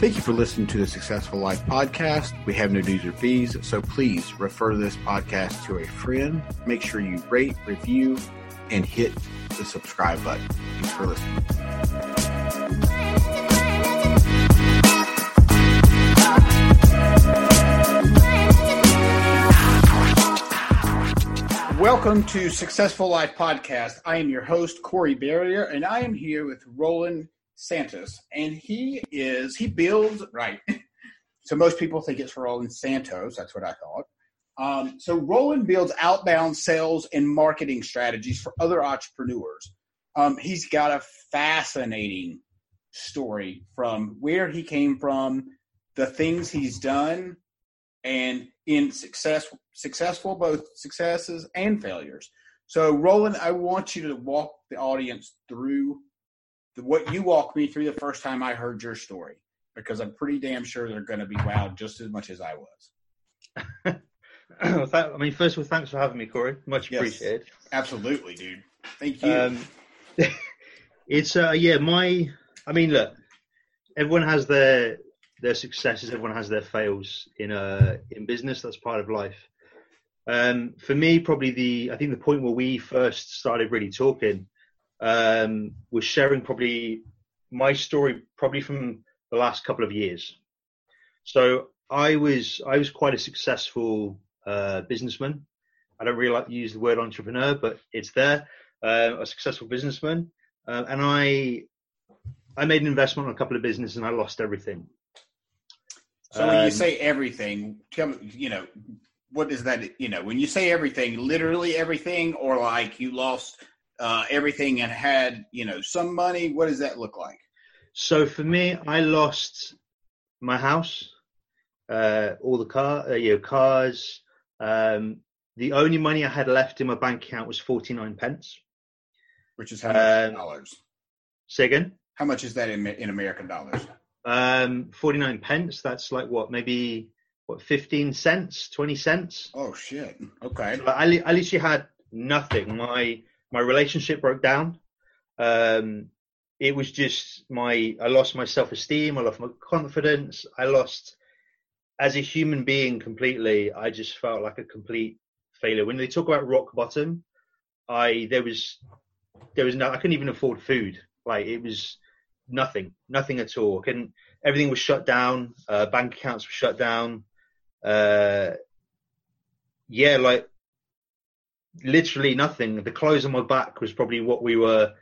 Thank you for listening to the Successful Life podcast. We have no dues or fees, so please refer this podcast to a friend. Make sure you rate, review, and hit the subscribe button. Thanks for listening. Welcome to Successful Life Podcast. I am your host, Corey Berrier, and I am here with Roland Santos. And he is, he builds, right. So most people think it's for Roland Santos. That's what I thought. Um, so Roland builds outbound sales and marketing strategies for other entrepreneurs. Um, he's got a fascinating story from where he came from, the things he's done, and in success successful both successes and failures so roland i want you to walk the audience through what you walked me through the first time i heard your story because i'm pretty damn sure they're going to be wowed just as much as i was I mean, first of all, thanks for having me, Corey. Much Yes. appreciated. absolutely dude thank you Um, it's uh, yeah, my. I mean, look, everyone has their their successes. Everyone has their fails in uh in business. That's part of life. Um, for me, probably the I think the point where we first started really talking um, was sharing probably my story probably from the last couple of years. So I was I was quite a successful uh, businessman. I don't really like to use the word entrepreneur, but it's there. Uh, a successful businessman, uh, and I I made an investment on a couple of businesses and I lost everything. so when you um, say everything tell me you know what is that you know when you say everything literally everything or like you lost uh, everything and had you know some money what does that look like So for me, I lost my house, uh, all the car, uh, you know, cars. Um, the only money I had left in my bank account was forty nine pence. which is how much Um, dollars Say again. How much is that in in American dollars? Um, forty nine pence. That's like what, maybe what, fifteen cents, twenty cents. Oh shit. Okay. So I, I literally had nothing. My my relationship broke down. Um, it was just my I lost my self esteem. I lost my confidence. I lost as a human being completely. I just felt like a complete failure. When they talk about rock bottom, I there was there was no I couldn't even afford food. Like it was nothing, nothing at all. Couldn't everything was shut down. Uh, bank accounts were shut down. Uh, yeah, like literally nothing. The clothes on my back was probably what we were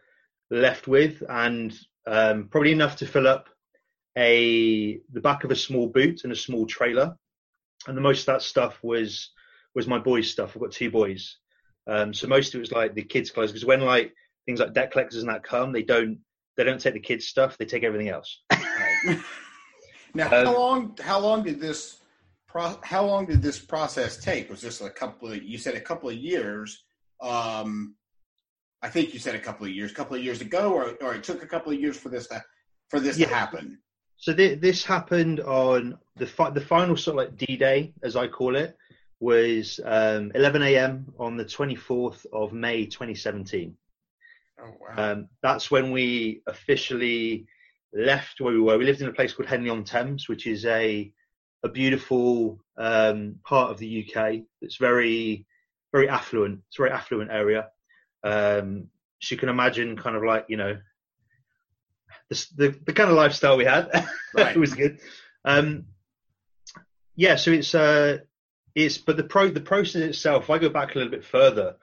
left with, and um, probably enough to fill up a the back of a small boot and a small trailer. And the most of that stuff was was my boys' stuff. I've got two boys, um, so most of it was like the kids' clothes. Because when like things like debt collectors and that come, they don't they don't take the kids' stuff. They take everything else. Now, Um, how long? How long did this? Pro, how long did this process take? Was this a couple of? You said a couple of years. Um, I think you said a couple of years. A couple of years ago, or, or it took a couple of years for this to for this to happen. So th- this happened on the fi- the final sort of like D Day, as I call it, was um, 11 a.m. on the 24th of May 2017. Oh wow. Um, that's when we officially left where we were. We lived in a place called Henley on Thames, which is a a beautiful um, part of the UK. It's very very affluent. It's a very affluent area. Um, so you can imagine, kind of like you know, the, the, the kind of lifestyle we had. Right. it was good. Um, yeah, so it's uh, it's but the pro the process itself. If I go back a little bit further,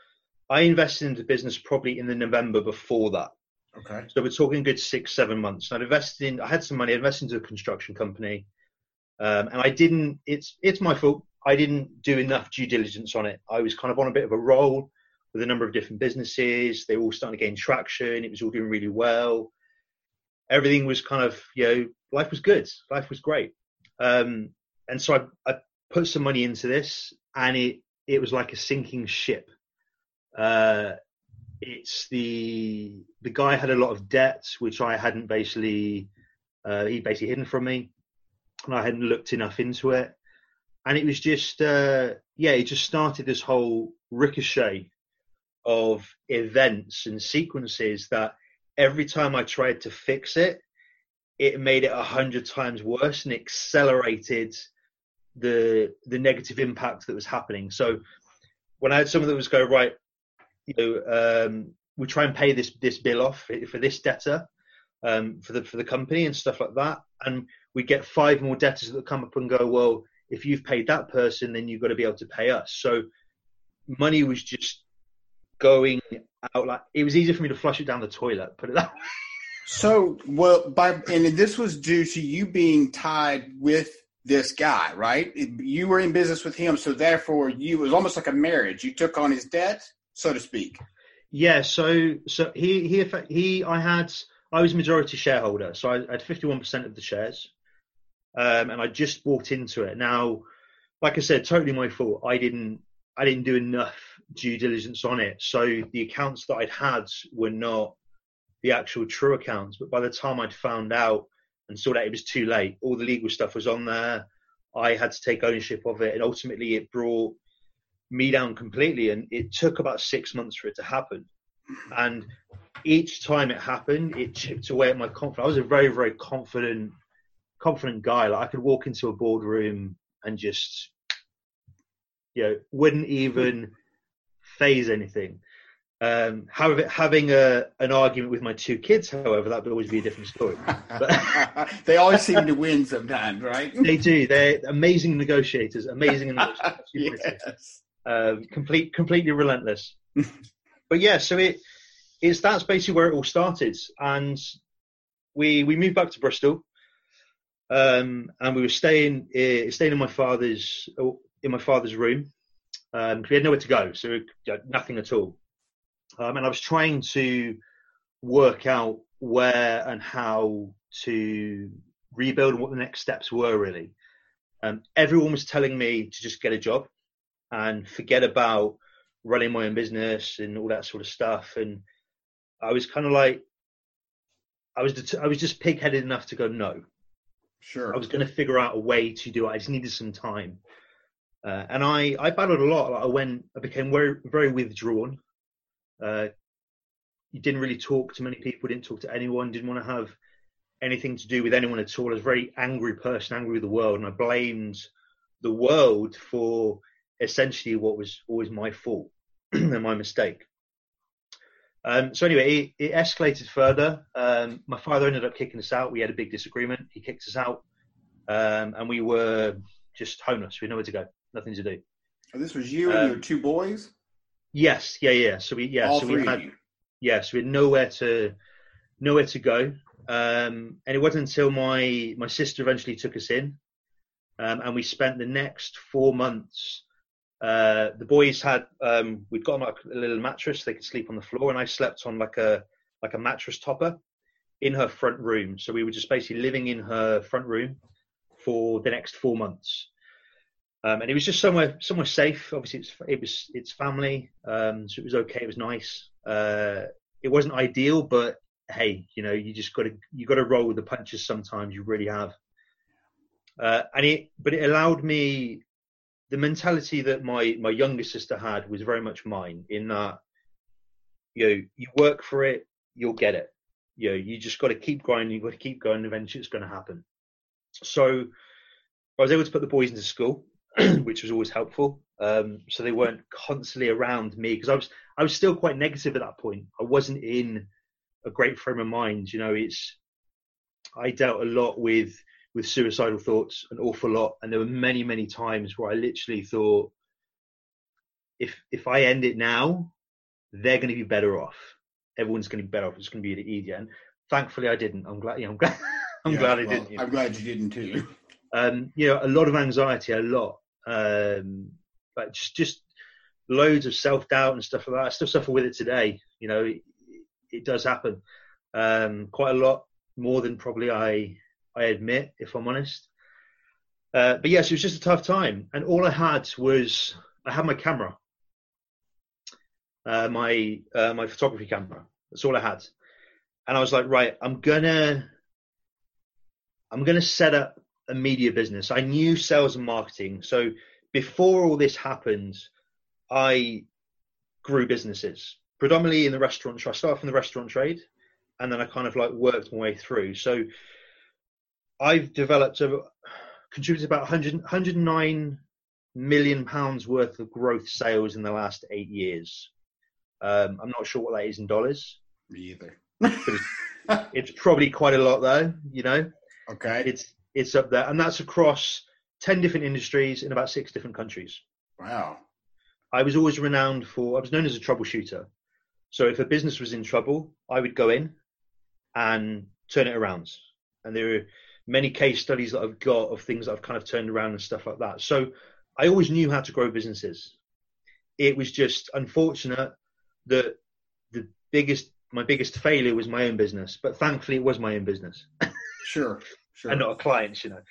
I invested into business probably in the November before that. Okay. So we're talking a good six, seven months. I'd invested in, I had some money, I invested into a construction company. Um, and I didn't, it's, it's my fault. I didn't do enough due diligence on it. I was kind of on a bit of a roll with a number of different businesses. They were all starting to gain traction. It was all doing really well. Everything was kind of, you know, life was good. Life was great. Um, and so I, I put some money into this and it, it was like a sinking ship. Uh, it's the the guy had a lot of debts which I hadn't basically uh, he basically hidden from me, and I hadn't looked enough into it, and it was just uh, yeah, it just started this whole ricochet of events and sequences that every time I tried to fix it, it made it a hundred times worse and accelerated the the negative impact that was happening. So when I had someone that was go right, you know, um, we try and pay this this bill off for, for this debtor um, for the for the company and stuff like that, and we get five more debtors that come up and go, well, if you've paid that person, then you've got to be able to pay us. So money was just going out like it was easier for me to flush it down the toilet. Put it that way. So, well, by and this was due to you being tied with this guy, right? You were in business with him, so therefore you it was almost like a marriage. You took on his debt, so to speak. Yeah, so so he he he I had I was majority shareholder, so I had fifty one percent of the shares, um, and I just bought into it. Now, like I said, totally my fault. I didn't I didn't do enough due diligence on it, so the accounts that I'd had were not the actual true accounts. But by the time I'd found out and saw that it was too late, all the legal stuff was on there. I had to take ownership of it, and ultimately it brought me down completely. And it took about six months for it to happen. And each time it happened, it chipped away at my confidence. I was a very, very confident, confident guy. Like I could walk into a boardroom and just, you know, wouldn't even phase anything. Um, however, having a an argument with my two kids, however, that would always be a different story. But they always seem to win sometimes, right? they do. They're amazing negotiators. Amazing negotiators. yes. um, complete, completely relentless. but yeah, so it it's that's basically where it all started, and we we moved back to Bristol, um, and we were staying uh, staying in my father's in my father's room. Um, 'cause we had nowhere to go, so nothing at all. Um, and I was trying to work out where and how to rebuild and what the next steps were really. Um, everyone was telling me to just get a job and forget about running my own business and all that sort of stuff. And I was kind of like, I was det- I was just pig-headed enough to go no. Sure. I was going to figure out a way to do it. I just needed some time. Uh, and I, I battled a lot. Like, I went, I became very, very withdrawn. Uh, you didn't really talk to many people, didn't talk to anyone, didn't want to have anything to do with anyone at all. I was a very angry person, angry with the world, and I blamed the world for essentially what was always my fault and my mistake. Um, so anyway, it, it escalated further. Um, my father ended up kicking us out. We had a big disagreement. He kicked us out, um, and we were just homeless. We had nowhere to go, nothing to do. This was you and Um, your two boys. Yes, yeah, yeah. So we, yeah, all so we had, you. yeah, so we had nowhere to, nowhere to go. Um, and it wasn't until my my sister eventually took us in, um, and we spent the next four months. Uh, the boys had um, we'd got like a little mattress; they could sleep on the floor, and I slept on like a like a mattress topper in her front room. So we were just basically living in her front room for the next four months. Um, and it was just somewhere somewhere safe. Obviously, it's it was it's family, um, so it was okay. It was nice. Uh, it wasn't ideal, but hey, you know, you just got to you got to roll with the punches. Sometimes you really have. Uh, and it, but it allowed me the mentality that my my younger sister had was very much mine. In that, you know, you work for it, you'll get it. You know, you just got to keep grinding. you've got to keep going. Eventually, it's going to happen. So, I was able to put the boys into school, which was always helpful. Um, so they weren't constantly around me because I was I was still quite negative at that point. I wasn't in a great frame of mind. You know, it's I dealt a lot with with suicidal thoughts, an awful lot, and there were many, many times where I literally thought, if if I end it now, they're going to be better off. Everyone's going to be better off. It's going to be the easier. And thankfully, I didn't. I'm glad. You know, I'm glad. I'm Yeah, glad I well, didn't. you know. I'm glad you didn't too. um, you know, a lot of anxiety, a lot, um, but just, just loads of self doubt and stuff like that. I still suffer with it today. You know, it, it does happen um, quite a lot more than probably I I admit, if I'm honest. Uh, but yes, it was just a tough time, and all I had was I had my camera, uh, my uh, my photography camera. That's all I had, and I was like, right, I'm gonna I'm gonna set up a media business. I knew sales and marketing. So before all this happened, I grew businesses predominantly in the restaurant. trade. I started from the restaurant trade and then I kind of like worked my way through. So I've developed a contributed about 100, 109 million pounds worth of growth sales in the last eight years. Um, I'm not sure what that is in dollars. Me either. It's probably quite a lot though, you know. okay. It's it's up there, and that's across ten different industries in about six different countries. Wow. I was always renowned for. I was known as a troubleshooter. So if a business was in trouble, I would go in and turn it around. And there are many case studies that I've got of things that I've kind of turned around and stuff like that. So I always knew how to grow businesses. It was just unfortunate that the biggest, my biggest failure was my own business. But thankfully, it was my own business. Sure. Sure. and not a client's, you know.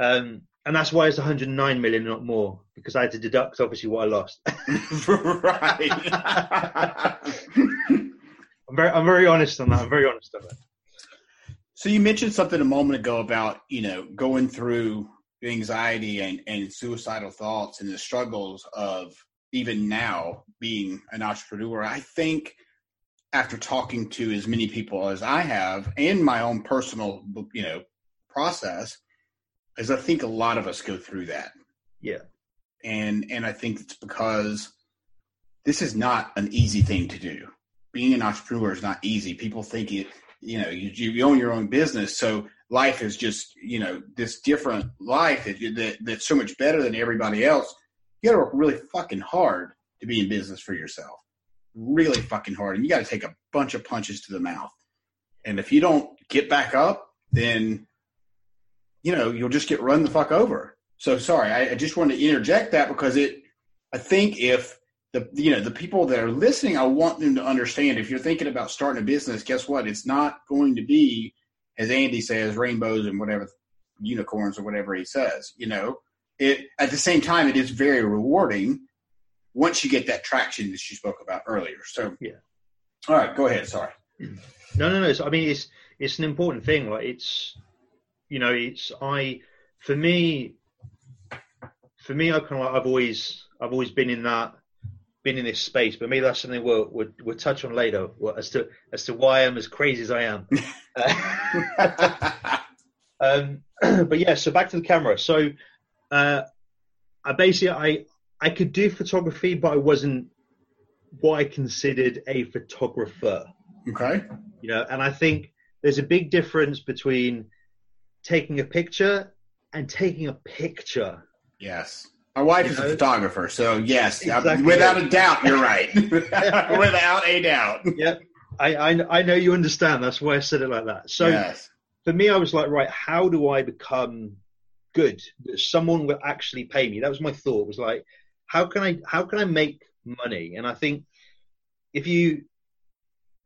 Um, and that's why it's 109 million, not more, because I had to deduct obviously what I lost. right. I'm very, I'm very honest on that. I'm very honest on that. So you mentioned something a moment ago about you know going through anxiety and, and suicidal thoughts and the struggles of even now being an entrepreneur. I think after talking to as many people as I have and my own personal you know process, is I think a lot of us go through that. Yeah, and and I think it's because this is not an easy thing to do. Being an entrepreneur is not easy. People think it, you know, you, you own your own business, so life is just you know this different life that, that that's so much better than everybody else. You got to work really fucking hard to be in business for yourself, really fucking hard, and you got to take a bunch of punches to the mouth. And if you don't get back up, then you know you'll just get run the fuck over. So sorry, I, I just wanted to interject that because it. I think if the you know the people that are listening, I want them to understand. If you're thinking about starting a business, guess what? It's not going to be as Andy says, rainbows and whatever, unicorns or whatever he says. You know, it at the same time, it is very rewarding once you get that traction that you spoke about earlier. So Yeah. All right, go ahead. Sorry. no, no, no. So, I mean, it's it's an important thing. Like it's, you know, it's I for me, for me, I kind of like, I've always I've always been in that been in this space, but maybe that's something we'll we'll, we'll touch on later as to as to why I'm as crazy as I am. Um, but yeah, so back to the camera. So uh, I basically I I could do photography, but I wasn't what I considered a photographer. okay. You know, and I think there's a big difference between taking a picture and taking a picture. Yes. My wife You is a photographer, so yes, Exactly. without a doubt, you're right. without a doubt. Yep. I, I I know you understand. That's why I said it like that. So yes. for me, I was like, right, how do I become good? That someone will actually pay me. That was my thought. Was like, how can I how can I make money? And I think if you,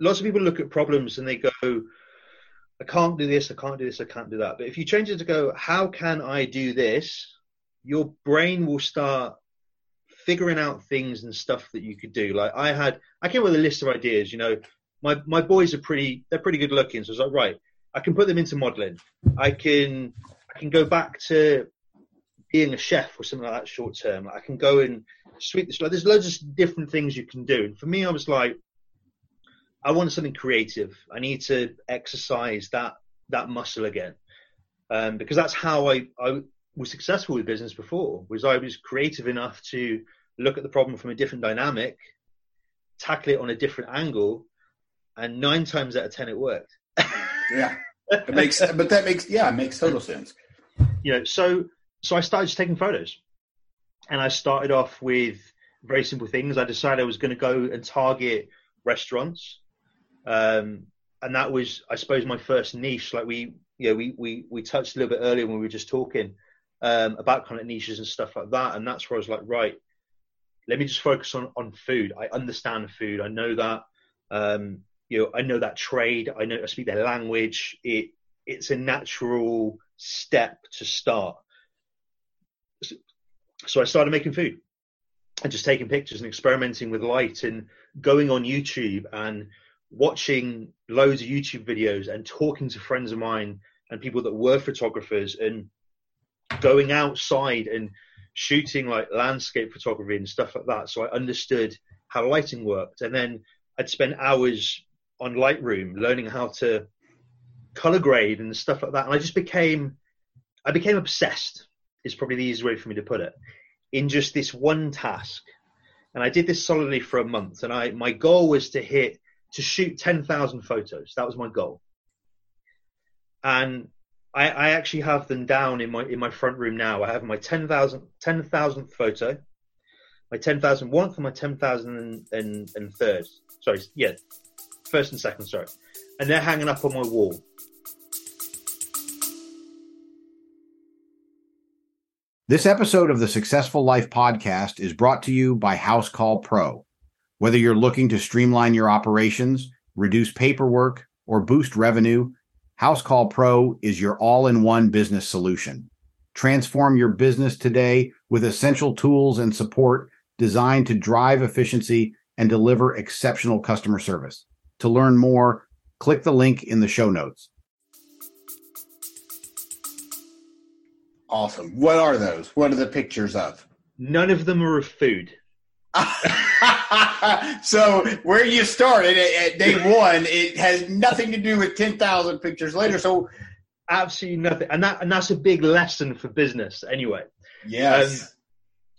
lots of people look at problems and they go, I can't do this, I can't do this, I can't do that. But if you change it to go, how can I do this? Your brain will start figuring out things and stuff that you could do. Like I had, I came with a list of ideas. You know, my my boys are pretty, they're pretty good looking. So I was like, right, I can put them into modeling. I can I can go back to being a chef or something like that short term. I can go and sweep this. Like, there's loads of different things you can do. And for me, I was like, I want something creative. I need to exercise that that muscle again, um, because that's how I I was successful with business before. Was I was creative enough to look at the problem from a different dynamic, tackle it on a different angle, and nine times out of ten it worked. Yeah. It makes, but that makes yeah, it makes total sense. you know, so so I started just taking photos, and I started off with very simple things. I decided I was going to go and target restaurants, um, and that was, I suppose, my first niche. Like we, you know, we we we touched a little bit earlier when we were just talking um, about kind of niches and stuff like that, and that's where I was like, right, let me just focus on on food. I understand food. I know that. Um, you know, I know that trade. I know I speak their language. It it's a natural step to start. So I started making food and just taking pictures and experimenting with light and going on YouTube and watching loads of YouTube videos and talking to friends of mine and people that were photographers and going outside and shooting like landscape photography and stuff like that. So I understood how lighting worked. And then I'd spend hours on Lightroom learning how to color grade and stuff like that. And I just became, I became obsessed. Is probably the easiest way for me to put it. In just this one task, and I did this solidly for a month. And I, my goal was to hit, to shoot ten thousand photos. That was my goal. And I, I actually have them down in my in my front room now. I have my 10,000 10,000th photo, my 10,001th, and my 10,000 and, and third. Sorry, yeah, first and second. Sorry, and they're hanging up on my wall. This episode of the Successful Life podcast is brought to you by Housecall Pro. Whether you're looking to streamline your operations, reduce paperwork, or boost revenue, Housecall Pro is your all in one business solution. Transform your business today with essential tools and support designed to drive efficiency and deliver exceptional customer service. To learn more, click the link in the show notes. Awesome. What are those? What are the pictures of? None of them are of food. so where you started at, at day one, it has nothing to do with ten thousand pictures later. So Absolutely nothing, and that and that's a big lesson for business anyway. yes, Um,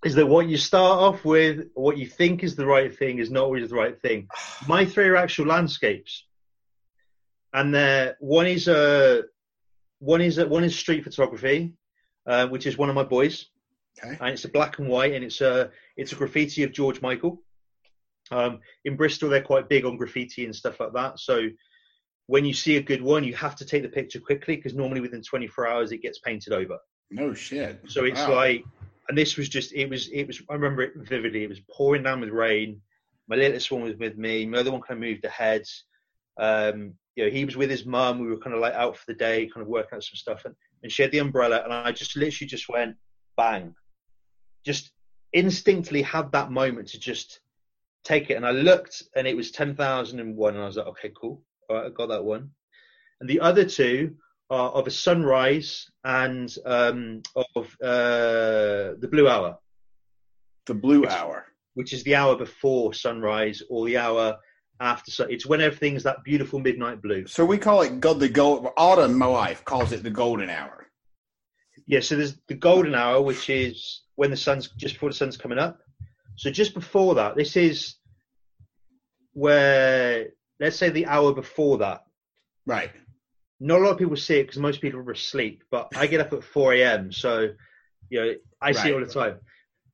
is that what you start off with, what you think is the right thing, is not always the right thing. My three are actual landscapes, and they're one is a one is a, one is street photography, uh, which is one of my boys, okay. and it's a black and white, and it's a it's a graffiti of George Michael. Um, in Bristol, they're quite big on graffiti and stuff like that. So when you see a good one, you have to take the picture quickly because normally within 24 hours it gets painted over. No shit. So it's Wow. like, and this was just, it was, it was, I remember it vividly. It was pouring down with rain. My littlest one was with me. My other one kind of moved ahead. Um, you know, he was with his mum. We were kind of like out for the day, kind of working out some stuff. And, and she had the umbrella. And I just literally just went bang. Just instinctively had that moment to just take it. And I looked and it was 10,001. And I was like, okay, cool. All right, I got that one. And the other two are of a sunrise and um, of uh, the blue hour, the blue hour. which is the hour before sunrise or the hour after sun. It's when everything's that beautiful midnight blue. So we call it gold. The gold. Autumn. My wife calls it the golden hour. Yeah, so there's the golden hour, which is when the sun's just before the sun's coming up. So just before that, this is where let's say the hour before that. Right. Not a lot of people see it because most people are asleep, but I get up at 4 a.m. So, you know, I see it all the time.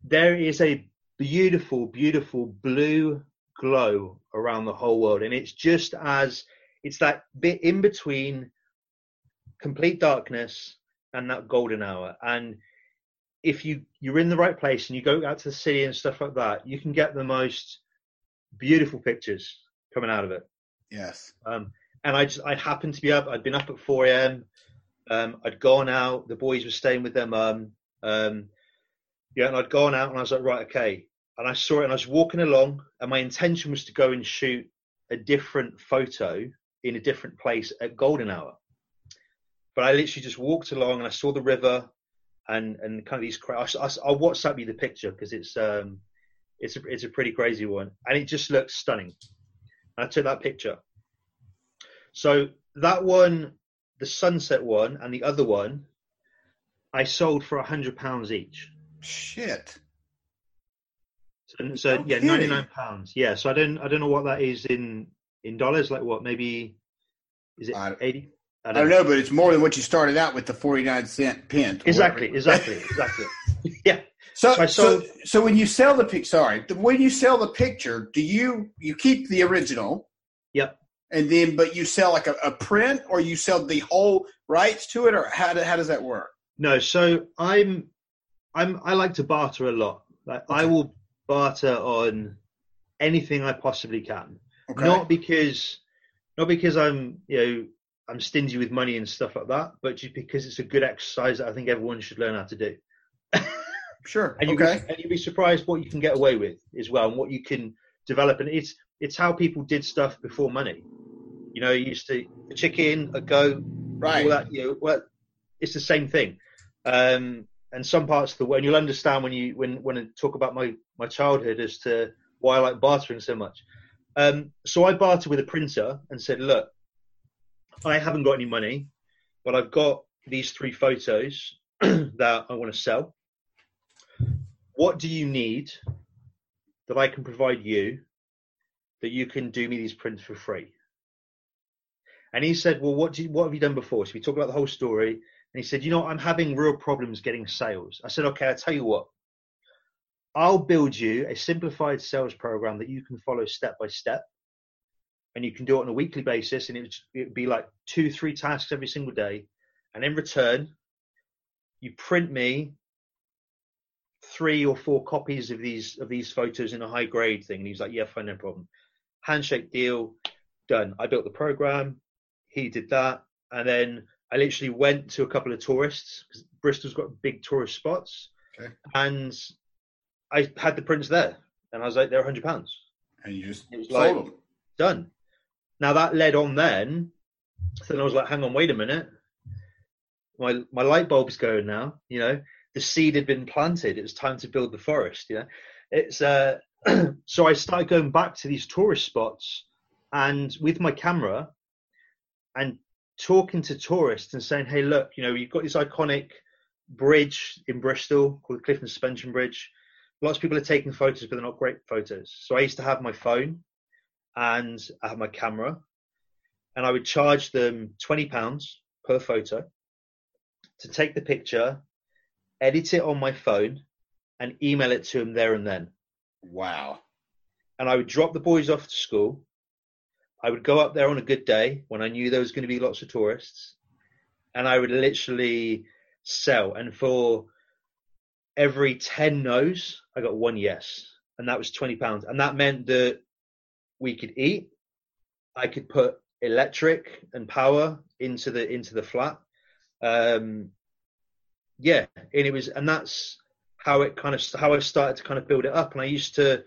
There is a beautiful, beautiful blue glow around the whole world. And it's just as it's that bit in between complete darkness and that golden hour. And if you, you're in the right place and you go out to the city and stuff like that, you can get the most beautiful pictures coming out of it. Yes. Um, and I just I happened to be up. I'd been up at 4 a.m. Um, I'd gone out. The boys were staying with their mum. Um, yeah, and I'd gone out, and I was like, right, okay. And I saw it, and I was walking along, and my intention was to go and shoot a different photo in a different place at golden hour. But I literally just walked along, and I saw the river, and and kind of these. cra- I, I, I'll WhatsApp you the picture because it's um, it's a, it's a pretty crazy one, and it just looks stunning. I took that picture. So that one, the sunset one, and the other one, I sold for a hundred pounds each. Shit. So, so No yeah, ninety nine pounds. Yeah. So I don't I don't know what that is in in dollars. Like what? Maybe is it I- 80, I don't know, but it's more than what you started out with the forty nine cent pin. Exactly, exactly, exactly. yeah. So, So so, so when you sell the pic, sorry, the- when you sell the picture, do you you keep the original, Yep. and then but you sell like a, a print, or you sell the whole rights to it, or how do, how does that work? No, so I'm I'm I like to barter a lot. Like I will barter on anything I possibly can. Okay, Not because not because I'm you know I'm stingy with money and stuff like that, but just because it's a good exercise that I think everyone should learn how to do. sure, and you okay, and you'd be surprised what you can get away with as well, and what you can develop. And it's it's how people did stuff before money. You know, you used to a chicken, a goat, right, all that. You know, well, it's the same thing. Um, and some parts of the world, and you'll understand when you when when I talk about my my childhood as to why I like bartering so much. Um, so I bartered with a printer and said, look, I haven't got any money, but I've got these three photos that I want to sell. What do you need that I can provide you that you can do me these prints for free? And he said, well, what do you, what have you done before? So we talked about the whole story. And he said, you know, I'm having real problems getting sales. I said, okay, I'll tell you what. I'll build you a simplified sales program that you can follow step by step. And you can do it on a weekly basis. And it would, be like two, three tasks every single day. And in return, you print me three or four copies of these of these photos in a high grade thing. And he's like, yeah, fine, no problem. Handshake deal, done. I built the program. He did that. And then I literally went to a couple of tourists because Bristol's got big tourist spots, Okay. and I had the prints there, and I was like, they're hundred pounds, and you just It was sold like- them. done. Now that led on then, so then I was like, hang on, wait a minute, my my light bulb's going now. You know, the seed had been planted. It was time to build the forest. You know, it's uh, so I started going back to these tourist spots, and with my camera, and talking to tourists and saying, "Hey, look, you know, you've got this iconic bridge in Bristol called the Clifton Suspension Bridge. Lots of people are taking photos, but they're not great photos. So I used to have my phone and I have my camera, and I would charge them twenty pounds per photo to take the picture, edit it on my phone, and email it to them there and then Wow. and I would drop the boys off to school. I would go up there on a good day when I knew there was going to be lots of tourists, and I would literally sell. And for every 10 no's, I got one yes, and that was 20 pounds. And that meant that we could eat, I could put electric and power into the into the flat. Um, yeah, and it was, and that's how it kind of how I started to kind of build it up. And I used to,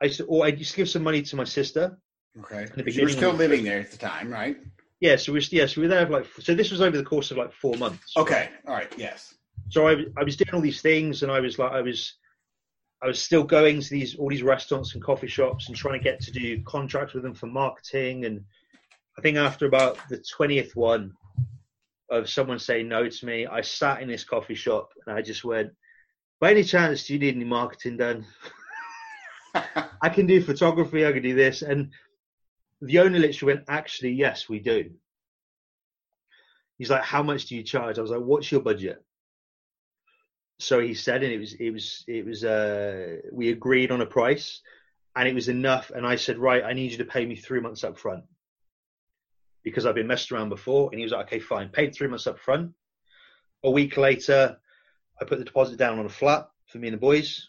I used to, or I used to give some money to my sister. Okay. you were still living there at the time, right? Yeah, so we, yeah, so we were there for like, so this was over the course of like four months. Okay. All right. Yes. So I, I was doing all these things, and I was like, I was, I was still going to these all these restaurants and coffee shops and trying to get to do contracts with them for marketing. And I think after about the twentieth one of someone saying no to me, I sat in this coffee shop and I just went, "By any chance, do you need any marketing done?" I can do photography, I can do this. And the owner literally went, actually, yes, we do. He's like, how much do you charge? I was like, what's your budget? So he said, and it was, it was, it was, uh, we agreed on a price and it was enough. And I said, right, I need you to pay me three months up front because I've been messed around before. And he was like, okay, fine. Paid three months up front. A week later, I put the deposit down on a flat for me and the boys.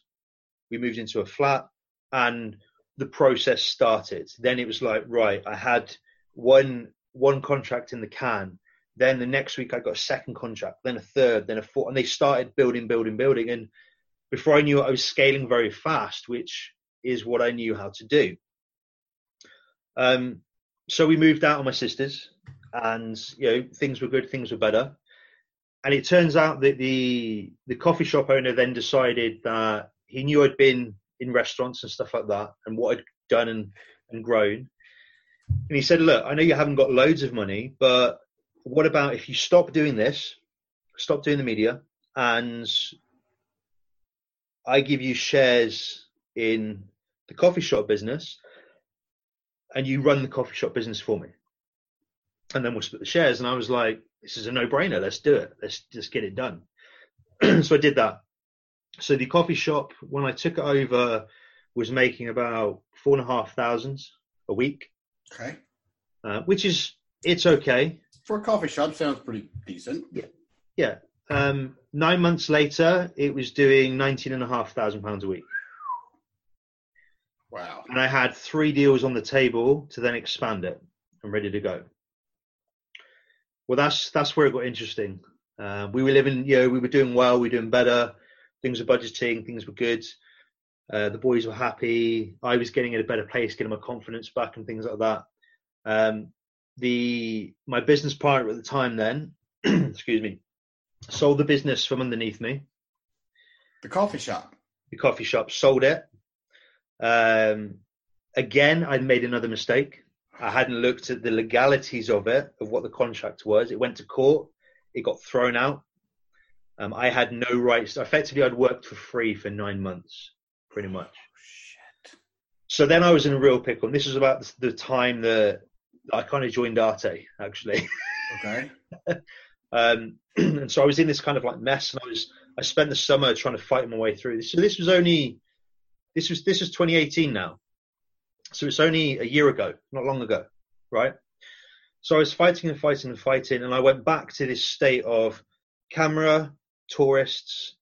We moved into a flat and the process started. Then it was like, right, I had one one contract in the can. Then the next week I got a second contract, then a third, then a fourth, and they started building, building, building. And before I knew it, I was scaling very fast, which is what I knew how to do. Um, so we moved out on my sisters, and you know things were good, things were better. And it turns out that the the coffee shop owner then decided that he knew I'd been in restaurants and stuff like that, and what I'd done and and grown. And he said, "Look, I know you haven't got loads of money, but what about if you stop doing this, stop doing the media, and I give you shares in the coffee shop business, and you run the coffee shop business for me?" and then we'll split the shares. And I was like, this is a no brainer. Let's do it. Let's just get it done. so I did that. So the coffee shop, when I took it over, was making about four and a half thousand a week, Okay. uh, which is it's okay. For a coffee shop, sounds pretty decent. Yeah. Um, nine months later, it was doing nineteen and a half thousand pounds a week, Wow. and I had three deals on the table to then expand it and ready to go. Well, that's that's where it got interesting. Uh, we were living, you know, we were doing well, we were doing better. Things were budgeting, things were good. Uh, the boys were happy. I was getting in a better place, getting my confidence back, and things like that. Um, the my business partner at the time then, excuse me, sold the business from underneath me. The coffee shop. The coffee shop sold it. Um, again, I made another mistake. I hadn't looked at the legalities of it, of what the contract was. It went to court. It got thrown out. Um, I had no rights. Effectively, I'd worked for free for nine months, pretty much. Shit. So then I was in a real pickle. And this was about the time that I kind of joined Arte, actually. Okay. Um, and so I was in this kind of like mess, and I was I spent the summer trying to fight my way through this. So this was only this was this was 2018 now, so it's only a year ago, not long ago, right? So I was fighting and fighting and fighting, and I went back to this state of camera, tourists,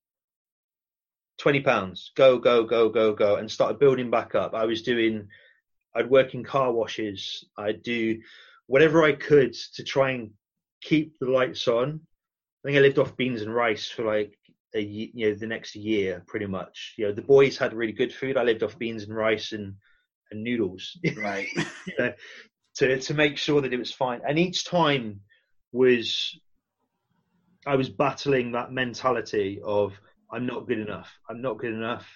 twenty pounds, go go go go go, and started building back up. I was doing, I'd work in car washes, I'd do whatever I could to try and keep the lights on. I think I lived off beans and rice for like a you know the next year pretty much. You know the boys had really good food. I lived off beans and rice and and noodles Right. you know, to to make sure that it was fine. And each time was I was battling that mentality of I'm not good enough. I'm not good enough.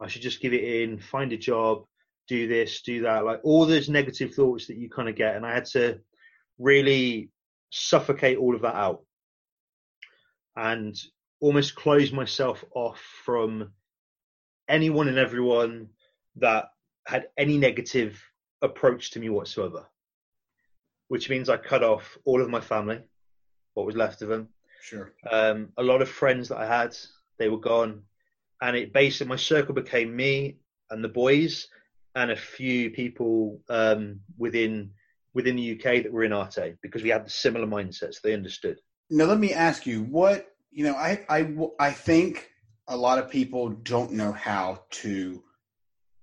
I should just give it in, find a job, do this, do that. Like all those negative thoughts that you kind of get. And I had to really suffocate all of that out and almost close myself off from anyone and everyone that had any negative approach to me whatsoever. Which means I cut off all of my family, what was left of them, Sure. um, a lot of friends that I had, they were gone, and it basically my circle became me and the boys, and a few people um, within within the UK that were in Arte because we had similar mindsets. They understood. Now let me ask you what you know. I I I think a lot of people don't know how to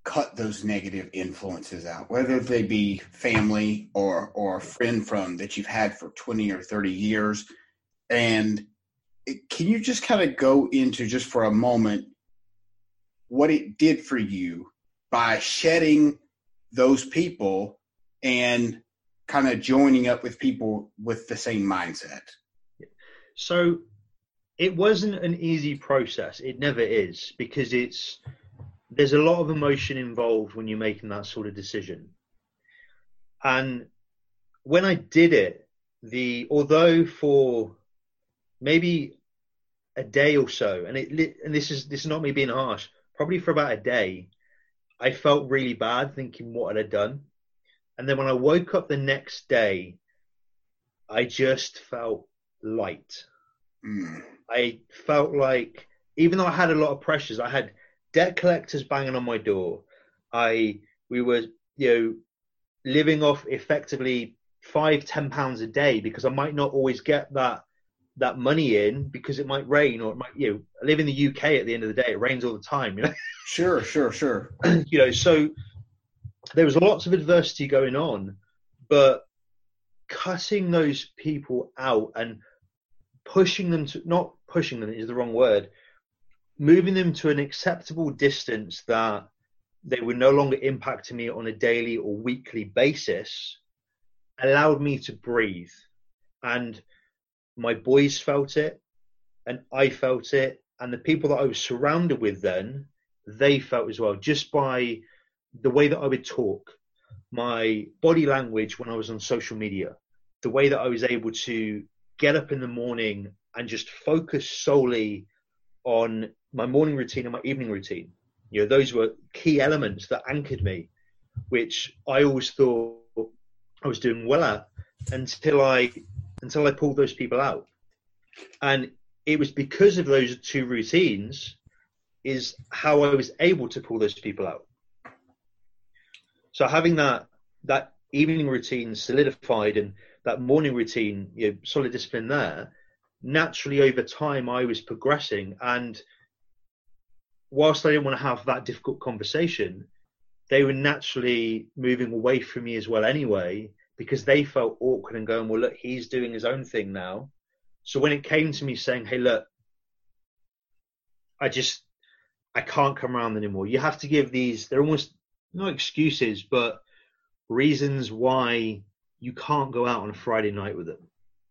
cut those negative influences out, whether they be family or or a friend from that you've had for twenty or thirty years. And can you just kind of go into just for a moment what it did for you by shedding those people and kind of joining up with people with the same mindset? So it wasn't an easy process. It never is because it's there's a lot of emotion involved when you're making that sort of decision. And when I did it, the although for maybe a day or so, and it and this is this is not me being harsh, probably for about a day, I felt really bad thinking what I had done. And then when I woke up the next day, I just felt light. Mm. I felt like even though I had a lot of pressures, I had debt collectors banging on my door. I we were you know living off effectively five ten pounds a day because I might not always get that that money in because it might rain or it might you know I live in the UK at the end of the day it rains all the time you know Sure, sure, sure. you know, so there was lots of adversity going on, but cutting those people out and pushing them to not pushing them is the wrong word, moving them to an acceptable distance that they were no longer impacting me on a daily or weekly basis allowed me to breathe. And my boys felt it, and I felt it, and the people that I was surrounded with then they felt as well, just by the way that I would talk, my body language when I was on social media, the way that I was able to get up in the morning and just focus solely on my morning routine and my evening routine. You know, those were key elements that anchored me, which I always thought I was doing well at. until I until I pulled those people out. And it was because of those two routines is how I was able to pull those people out. So having that that evening routine solidified and that morning routine, you know, solid discipline there, naturally over time I was progressing and whilst I didn't want to have that difficult conversation, they were naturally moving away from me as well anyway, because they felt awkward and going, Well, look, he's doing his own thing now. So when it came to me saying, Hey, look, I just I can't come around anymore. You have to give these they're almost no excuses, but reasons why you can't go out on a Friday night with them.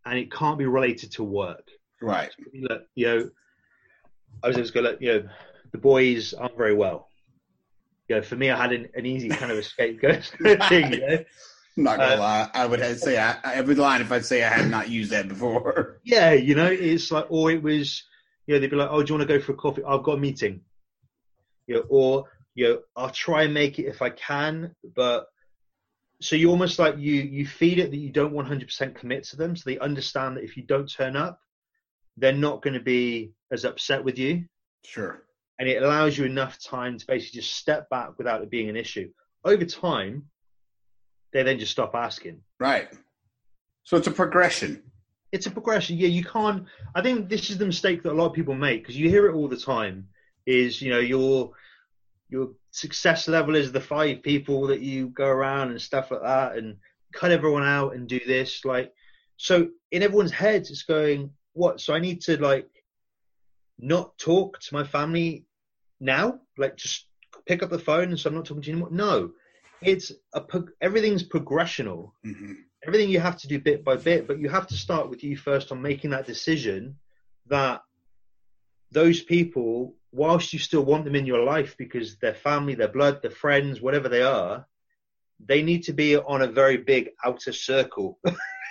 And it can't be related to work. Right. Look, you know, I was just going to, look, you know, the boys aren't very well. You know, for me, I had an, an easy kind of a scapegoat thing, you know. I'm not gonna Uh, lie. I would have- say I, I would lie if I'd say I had not used that before. Yeah, you know, it's like, or it was, you know, they'd be like, oh, do you want to go for a coffee? I've got a meeting. You know, or, you know, I'll try and make it if I can, but so you almost like you you feed it that you don't 100% commit to them, so they understand that if you don't turn up, they're not going to be as upset with you, Sure. and it allows you enough time to basically just step back without it being an issue. Over time, they then just stop asking. Right. So it's a progression. it's a progression. Yeah, you can't. I think this is the mistake that a lot of people make because you hear it all the time. Is you know your your success level is the five people that you go around and stuff like that, and cut everyone out and do this. Like, so in everyone's heads, it's going what? So I need to like not talk to my family now, like just pick up the phone and so I'm not talking to you anymore. No, it's a everything's progressional hmm everything you have to do bit by bit, but you have to start with you first on making that decision that those people, whilst you still want them in your life because they're family, their blood, their friends, whatever they are, they need to be on a very big outer circle.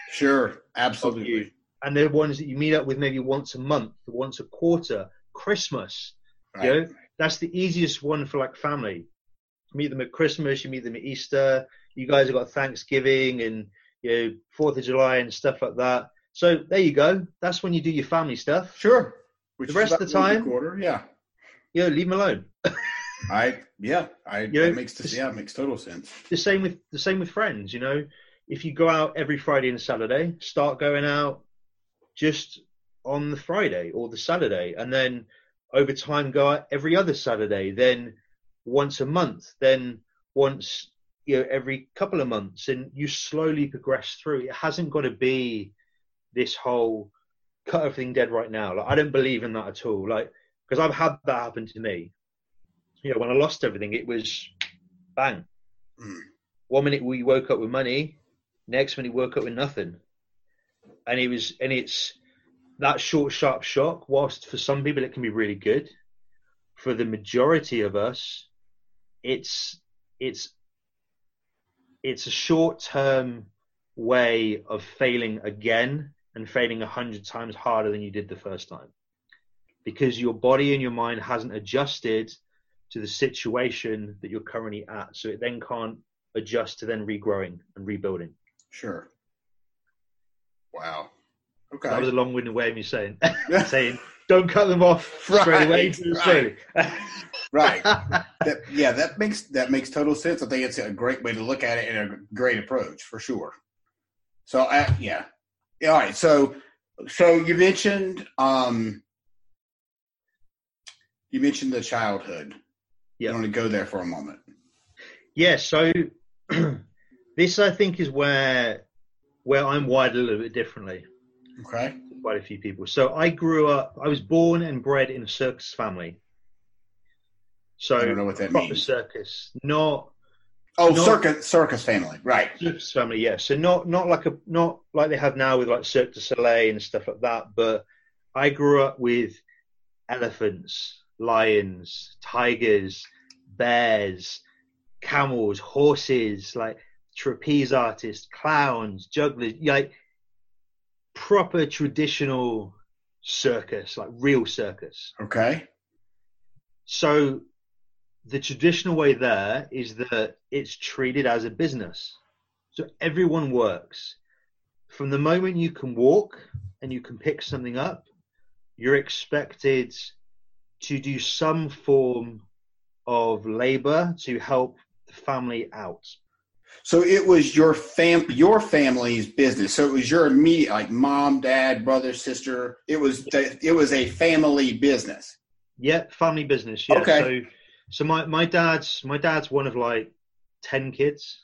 Sure. Absolutely. and they're ones that you meet up with maybe once a month, once a quarter, Christmas. Right. You know, that's the easiest one for like family. You meet them at Christmas, you meet them at Easter. You guys have got Thanksgiving and you know Fourth of July and stuff like that. So there you go. That's when you do your family stuff. Sure. Which The rest of the time- quarter. Yeah. You know, leave them alone. I yeah. I You know, that makes yeah it makes total sense. the same with the same with friends. You know, if you go out every Friday and Saturday, start going out just on the Friday or the Saturday, and then over time go out every other Saturday, then once a month, then once you know every couple of months, and you slowly progress through. It hasn't got to be this whole cut everything dead right now. Like I don't believe in that at all. Like because I've had that happen to me. You know, when I lost everything, it was bang. Mm. One minute we woke up with money, next minute we woke up with nothing, and it was and it's that short, sharp shock. Whilst for some people it can be really good, for the majority of us, it's it's it's a short term way of failing again and failing a hundred times harder than you did the first time because your body and your mind hasn't adjusted to the situation that you're currently at so it then can't adjust to then regrowing and rebuilding Sure. Wow. Okay. that was a long-winded way of me saying saying don't cut them off straight Right, away too right. slowly right. That, yeah, that makes that makes total sense. I think it's a great way to look at it and a great approach for sure. So, uh, yeah. Yeah, All right. So, so you mentioned um, you mentioned the childhood. Yeah. You want to go there for a moment? Yeah, so this I think is where where I'm wired a little bit differently Okay. Quite a few people. So I grew up I was born and bred in a circus family. So I don't know what that proper means. circus, not Oh, No. circus circus family. Right. circus family, yeah. So not not like a not like they have now with like Cirque du Soleil and stuff like that. But I grew up with elephants, lions, tigers, bears, camels, horses, like trapeze artists, clowns, jugglers, like proper traditional circus, like real circus. Okay. So the traditional way there is that it's treated as a business. So everyone works. from the moment you can walk and you can pick something up, you're expected to do some form of labor to help the family out. So it was your fam your family's business. So it was your immediate like mom, dad, brother, sister. It was the, it was a family business. Yep, family business. Yeah. Okay. So, so my my dad's my dad's one of like ten kids.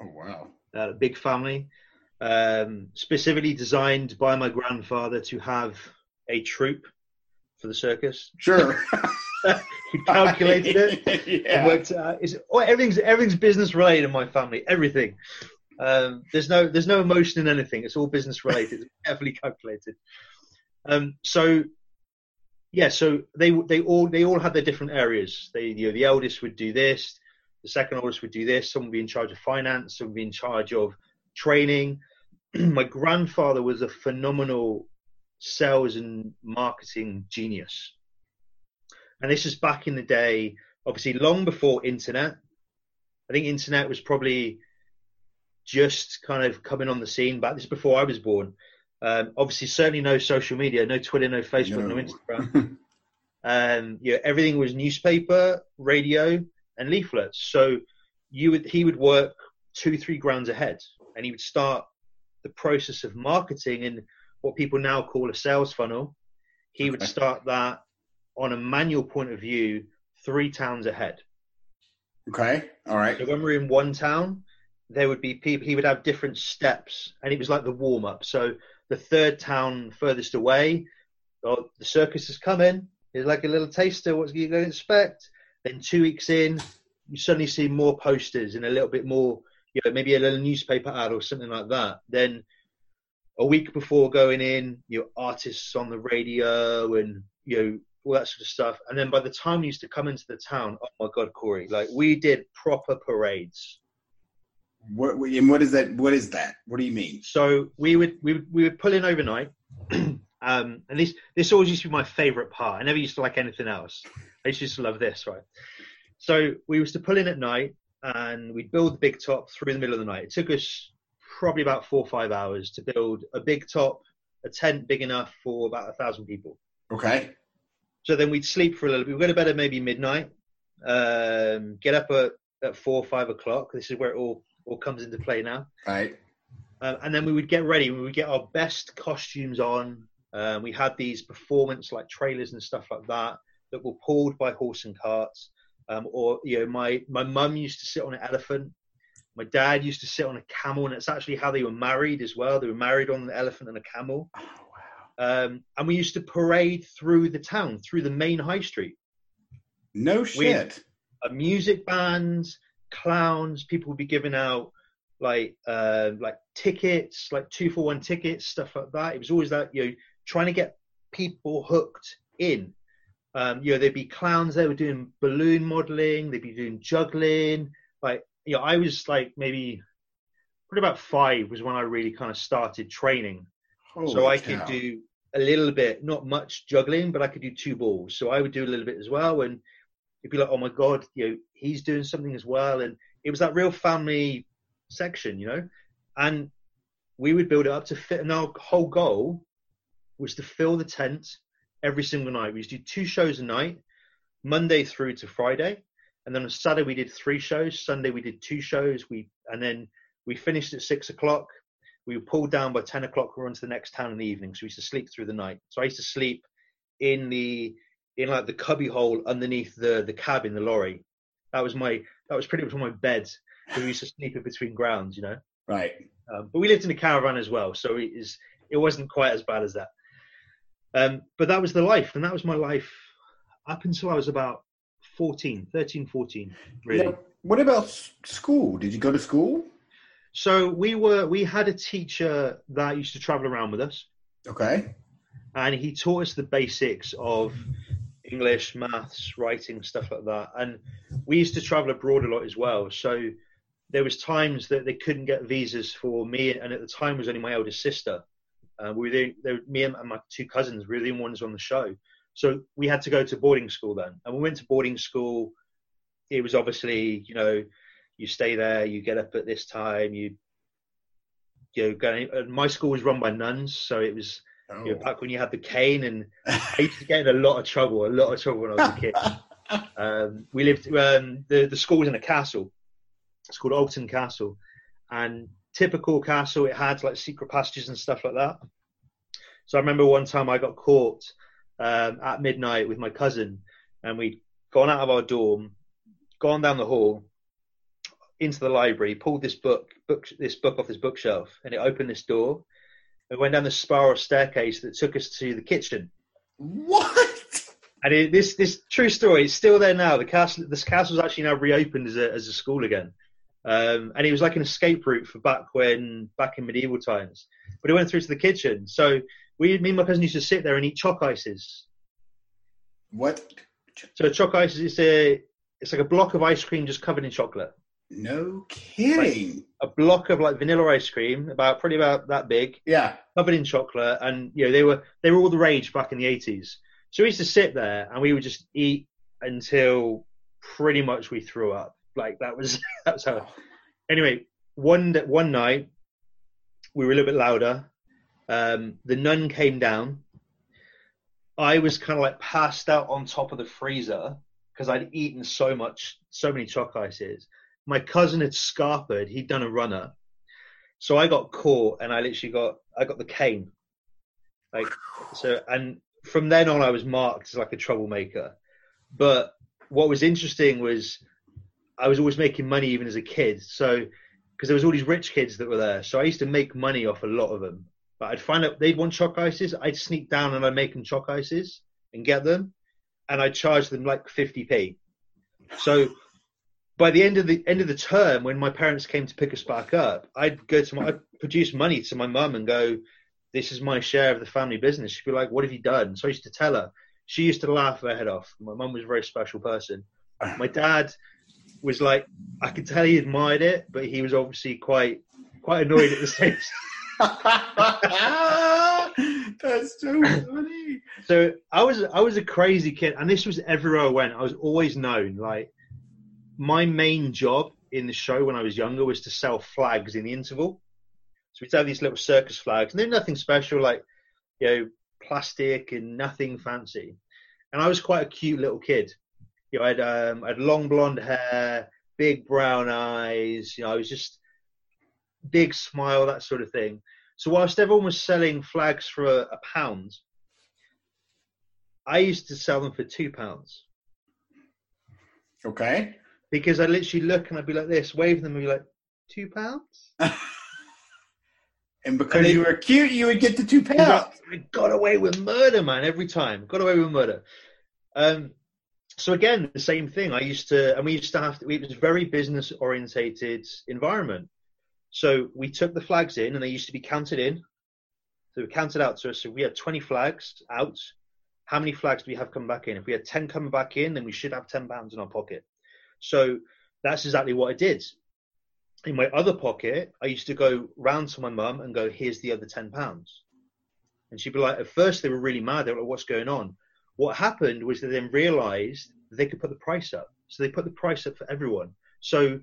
Oh wow. uh, big family, um, specifically designed by my grandfather to have a troupe for the circus. Sure. he calculated it. and yeah. worked, uh, it's, oh, everything's everything's business related in my family. Everything. Um, there's no there's no emotion in anything. It's all business related. It's carefully calculated. Um, so yeah, so they they all they all had their different areas. They you know the eldest would do this, the second oldest would do this. Some would be in charge of finance. Some would be in charge of training. My grandfather was a phenomenal sales and marketing genius. And this was back in the day, obviously long before internet. I think internet was probably just kind of coming on the scene back this is before I was born. Um, obviously, certainly no social media, no Twitter, no Facebook, no, No. Instagram. Um, you know, everything was newspaper, radio, and leaflets. So you would he would work two, three grounds ahead, and he would start the process of marketing in what people now call a sales funnel. He would start that on a manual point of view, three towns ahead. Okay. All right. So when we we're in one town, there would be people. He would have different steps, and it was like the warm up. So the third town furthest away, oh, the circus is coming. It's like a little taster. What you going to expect? Then two weeks in, you suddenly see more posters and a little bit more, you know, maybe a little newspaper ad or something like that. Then a week before going in, you know, artists on the radio and you know all that sort of stuff. And then by the time we used to come into the town, oh my god, Corey, like we did proper parades. What and what is that? What is that? What do you mean? So we would we would we would pull in overnight. um, and this this always used to be my favourite part. I never used to like anything else. I used to love this, right? So we used to pull in at night and we'd build the big top through the middle of the night. It took us probably about four or five hours to build a big top, a tent big enough for about a thousand people. Okay. So then we'd sleep for a little bit. We'd go to bed at maybe midnight, um, get up at, at four or five o'clock. This is where it all, all comes into play now. Right. Um, and then we would get ready. We would get our best costumes on. Um, we had these performance like trailers and stuff like that that were pulled by horse and carts. Um, or you know, my my mum used to sit on an elephant. My dad used to sit on a camel, and it's actually how they were married as well. They were married on an elephant and a camel. Um, and we used to parade through the town, through the main high street. No shit. a music bands, clowns. People would be giving out like uh, like tickets, like two for one tickets, stuff like that. It was always that you know trying to get people hooked in. Um, you know, there'd be clowns. They were doing balloon modeling. They'd be doing juggling. Like you know, I was like maybe probably about five was when I really kind of started training so I cow. could do a little bit, not much juggling, but I could do two balls. So I would do a little bit as well, and it'd be like, oh my god, you know, he's doing something as well, and it was that real family section, you know, and we would build it up to fit. And our whole goal was to fill the tent every single night. We used to do two shows a night, Monday through to Friday, and then on Saturday we did three shows. Sunday we did two shows. We and then we finished at six o'clock we were pulled down by 10 o'clock we were on to the next town in the evening so we used to sleep through the night so i used to sleep in the in like the cubby hole underneath the the cab in the lorry that was my that was pretty much my bed we used to sleep in between grounds you know Right. um, but we lived in a caravan as well so it is it wasn't quite as bad as that um, but that was the life and that was my life up until i was about 14 13 14 really Now, what about school? Did you go to school? So we were we had a teacher that used to travel around with us Okay. and he taught us the basics of English, maths, writing, stuff like that. And we used to travel abroad a lot as well. So there was times that they couldn't get visas for me, and at the time it was only my eldest sister. Uh, we were the, they me and my two cousins we were the only ones on the show. So we had to go to boarding school then, and we went to boarding school. It was obviously, you know, you stay there, you get up at this time, you you know, going. My school was run by nuns, so it was Oh. you know, back when you had the cane, and I used to get in a lot of trouble, a lot of trouble when I was a kid. um, we lived um, the the school was in a castle. It's called Alton Castle, and typical castle, it had like secret passages and stuff like that. So I remember one time I got caught um, at midnight with my cousin, and we'd gone out of our dorm, gone down the hall into the library, pulled this book, book this book off this bookshelf, and it opened this door. and went down the spiral staircase that took us to the kitchen. What? And it, this this true story is still there now. The castle this castle is actually now reopened as a as a school again. Um, and it was like an escape route for back when back in medieval times. But it went through to the kitchen. So we me and my cousin used to sit there and eat choc ices. What? So choc ices is a it's like a block of ice cream just covered in chocolate. No kidding. A block of like vanilla ice cream, about probably about that big, Yeah. covered in chocolate, and you know they were they were all the rage back in the eighties. So we used to sit there and we would just eat until pretty much we threw up. Like that was that was how. Anyway, one one night we were a little bit louder. Um, the nun came down. I was kind of like passed out on top of the freezer because I'd eaten so much, so many choc ices. My cousin had scarpered; he'd done a runner, so I got caught and I literally got I got the cane. Like so, and from then on, I was marked as like a troublemaker. But what was interesting was I was always making money even as a kid. So because there was all these rich kids that were there, so I used to make money off a lot of them. But I'd find out they'd want choc ices. I'd sneak down and I'd make them choc ices and get them, and I'd charge them like 50p. So by the end of the end of the term, when my parents came to pick us back up, I'd go to my I'd produce money to my mum and go, "This is my share of the family business." She'd be like, "What have you done?" So I used to tell her. She used to laugh her head off. My mum was a very special person. My dad was like, I could tell he admired it, but he was obviously quite quite annoyed at the same That's so funny. So I was I was a crazy kid, and this was everywhere I went. I was always known. Like my main job in the show when I was younger was to sell flags in the interval. So we'd have these little circus flags, and they're nothing special, like you know, plastic and nothing fancy. And I was quite a cute little kid. You know, I had um, I had long blonde hair, big brown eyes. You know, I was just big smile, that sort of thing. So whilst everyone was selling flags for a, a pound, I used to sell them for two pounds Okay. Because I literally look and I'd be like this, wave them and be like, two pounds? And because And you were cute, you would get the two pounds. I, I got away with murder, man, every time. Got away with murder. Um, so again, the same thing. I used to, and we used to have to. It was a very business orientated environment. So we took the flags in, and they used to be counted in. So we counted out to us. So we had 20 flags out. How many flags do we have come back in? If we had 10 coming back in, then we should have 10 pounds in our pocket. So that's exactly what I did. In my other pocket, I used to go round to my mum and go, "Here's the other 10 pounds." And she'd be like, at first they were really mad. They were like, what's going on? What happened was they then realized they could put the price up. So they put the price up for everyone. So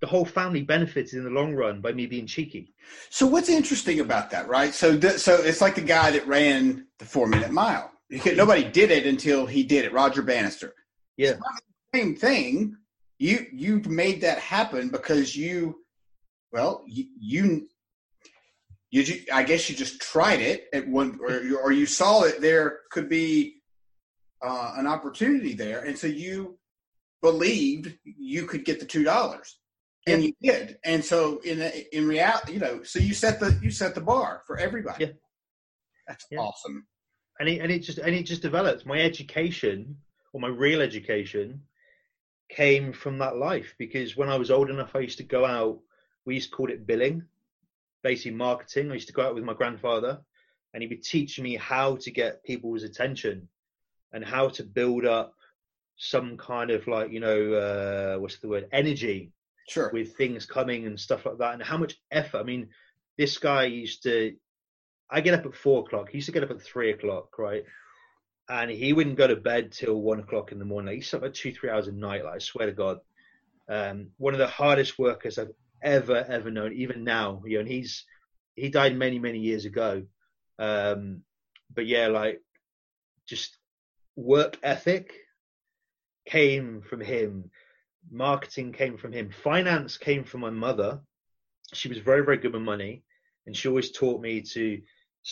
the whole family benefited in the long run by me being cheeky. So what's interesting about that, right? So, th- so it's like the guy that ran the four minute mile. Could- Nobody did it until he did it. Roger Bannister. Yeah. Same thing. You you made that happen because you, well, you you, you I guess you just tried it at one, or you, or you saw it. There could be uh, an opportunity there, and so you believed you could get the two dollars and you did and so in in reality you know so you set the you set the bar for everybody Yeah. that's Yeah. awesome And it, and it just and it just developed. My education or my real education came from that life because when I was old enough, I used to go out. We used to call it billing, basically marketing. I used to go out with my grandfather, and he would teach me how to get people's attention and how to build up some kind of like you know uh, what's the word energy sure with things coming and stuff like that, and how much effort. I mean, this guy used to. I get up at four o'clock. He used to get up at three o'clock, right? And he wouldn't go to bed till one o'clock in the morning. He slept like two, three hours a night. Like I swear to God, um, one of the hardest workers I've ever, ever known. Even now, you know, and he's he died many many years ago. Um, but yeah, like just work ethic came from him. Marketing came from him. Finance came from my mother. She was very very good with money, and she always taught me to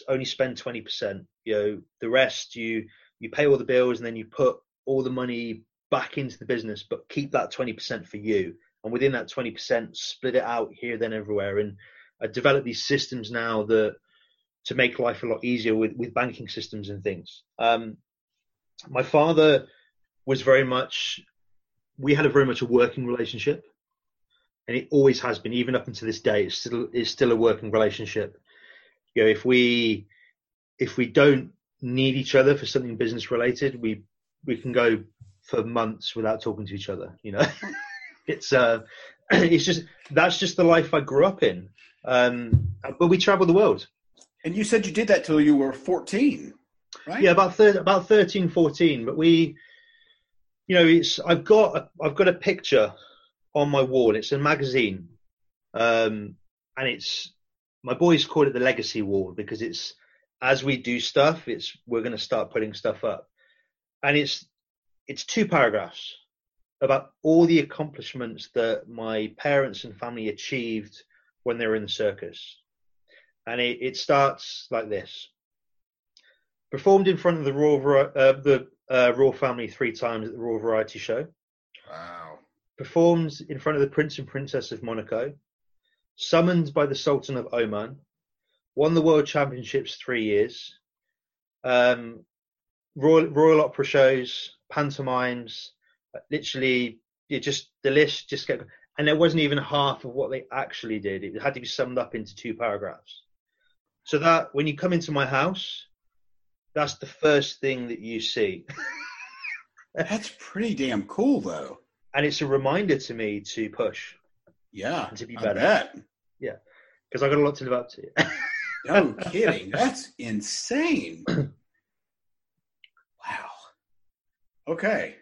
only spend twenty percent. You know, the rest you you pay all the bills and then you put all the money back into the business, but keep that twenty percent for you. And within that twenty percent, split it out here, then everywhere. And I developed these systems now that to make life a lot easier with with banking systems and things. Um, my father was very much we had a very much a working relationship and it always has been even up until this day it's still it's still a working relationship you know if we if we don't need each other for something business related we we can go for months without talking to each other you know? It's uh it's just that's just the life i grew up in. Um but we travel the world. And you said you did that till you were 14, right? yeah about thir- about 13 14 but we you know it's i've got a, i've got a picture on my wall. It's a magazine. Um and it's my boys call it the legacy wall because it's as we do stuff it's we're going to start putting stuff up and it's it's two paragraphs about all the accomplishments that my parents and family achieved when they were in the circus and it, it starts like this performed in front of the Royal uh, the uh, Royal family three times at the Royal Variety Show. Wow. Performed in front of the Prince and Princess of Monaco. Summoned by the Sultan of Oman. Won the World Championships three years. Um, Royal, Royal Opera shows, pantomimes, uh, literally, it just the list just kept. And there wasn't even half of what they actually did. It had to be summed up into two paragraphs. So that when you come into my house, that's the first thing that you see. That's pretty damn cool, though. and it's a reminder to me to push Yeah. To be better. Yeah. because I got a lot to live up to. No kidding. That's insane. Wow. Okay.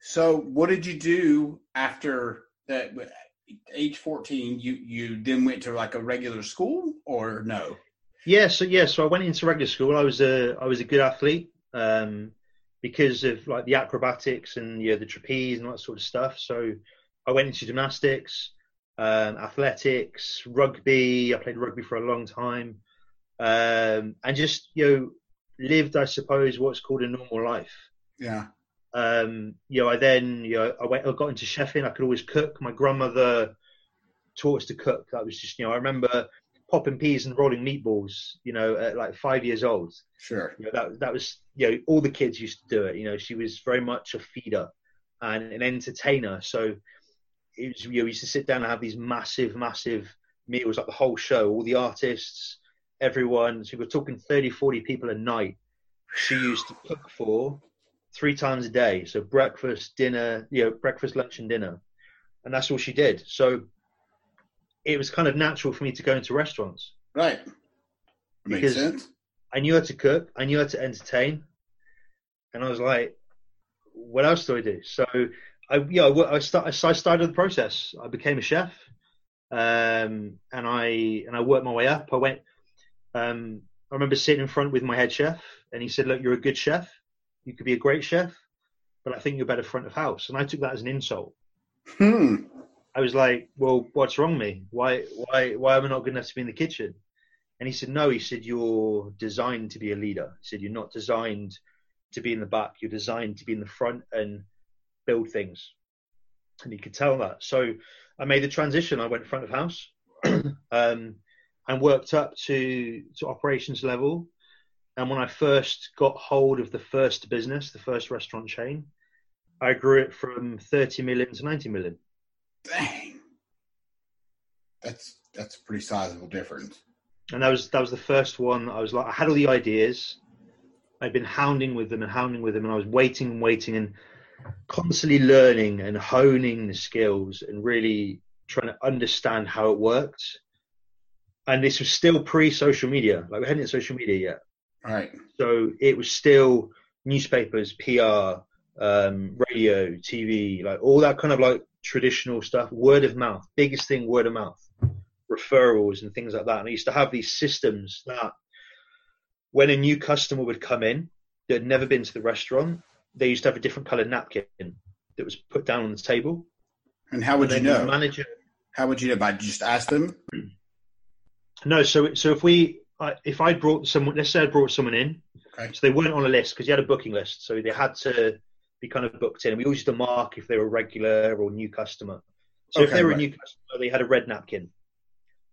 So, what did you do after that? Age fourteen, you you then went to like a regular school, or no? yeah, so yeah, so I went into regular school. I was a I was a good athlete um, because of like the acrobatics and you know, the trapeze and all that sort of stuff. So I went into gymnastics, um, athletics, rugby. I played rugby for a long time, um, and just you know lived, I suppose, what's called a normal life. Yeah. um, you know, I then, you know, I went, I got into chefing. I could always cook. My grandmother taught us to cook. That was just, you know, I remember popping peas and rolling meatballs, you know, at like five years old. Sure. You know, that that was, you know, all the kids used to do it. You know, she was very much a feeder and an entertainer. So it was, you know, we used to sit down and have these massive, massive meals, like the whole show, all the artists, everyone. So we're talking 30, 40 people a night. She used to cook for three times a day. So breakfast, dinner, you know, breakfast, lunch, and dinner. And that's all she did. So it was kind of natural for me to go into restaurants. Right. Makes Because- sense. I knew how to cook, I knew how to entertain, and I was like, "What else do I do?" So I, yeah, I, I, start, I started the process. I became a chef, um, and I and I worked my way up. I went. Um, I remember sitting in front with my head chef, and he said, "Look, you're a good chef. You could be a great chef, but I think you're better front of house." And I took that as an insult. Hmm. I was like, "Well, what's wrong with me? Why, why, why am I not good enough to be in the kitchen?" And he said, "No." He said, "You're designed to be a leader." He said, "You're not designed to be in the back. You're designed to be in the front and build things." And he could tell that. So I made the transition. I went front of house um, and worked up to to operations level. And when I first got hold of the first business, the first restaurant chain, I grew it from 30 million to 90 million. Dang. That's that's a pretty sizable difference. and that was that was the first one I was like I had all the ideas. I'd been hounding with them and hounding with them, and I was waiting and waiting and constantly learning and honing the skills and really trying to understand how it worked. And this was still pre-social media, like we hadn't social media yet. Right. So it was still newspapers, PR, um, radio, TV, like all that kind of like traditional stuff. Word of mouth, biggest thing, word of mouth. referrals and things like that. And I used to have these systems that when a new customer would come in that had never been to the restaurant, they used to have a different coloured napkin that was put down on the table. And how would and you know? manager How would you know? By just ask them. No, so so if we I if I brought someone, let's say I brought someone in, Okay. so they weren't on a list because you had a booking list, so they had to be kind of booked in. We always used to mark if they were a regular or new customer. So if they were right. a new customer, they had a red napkin,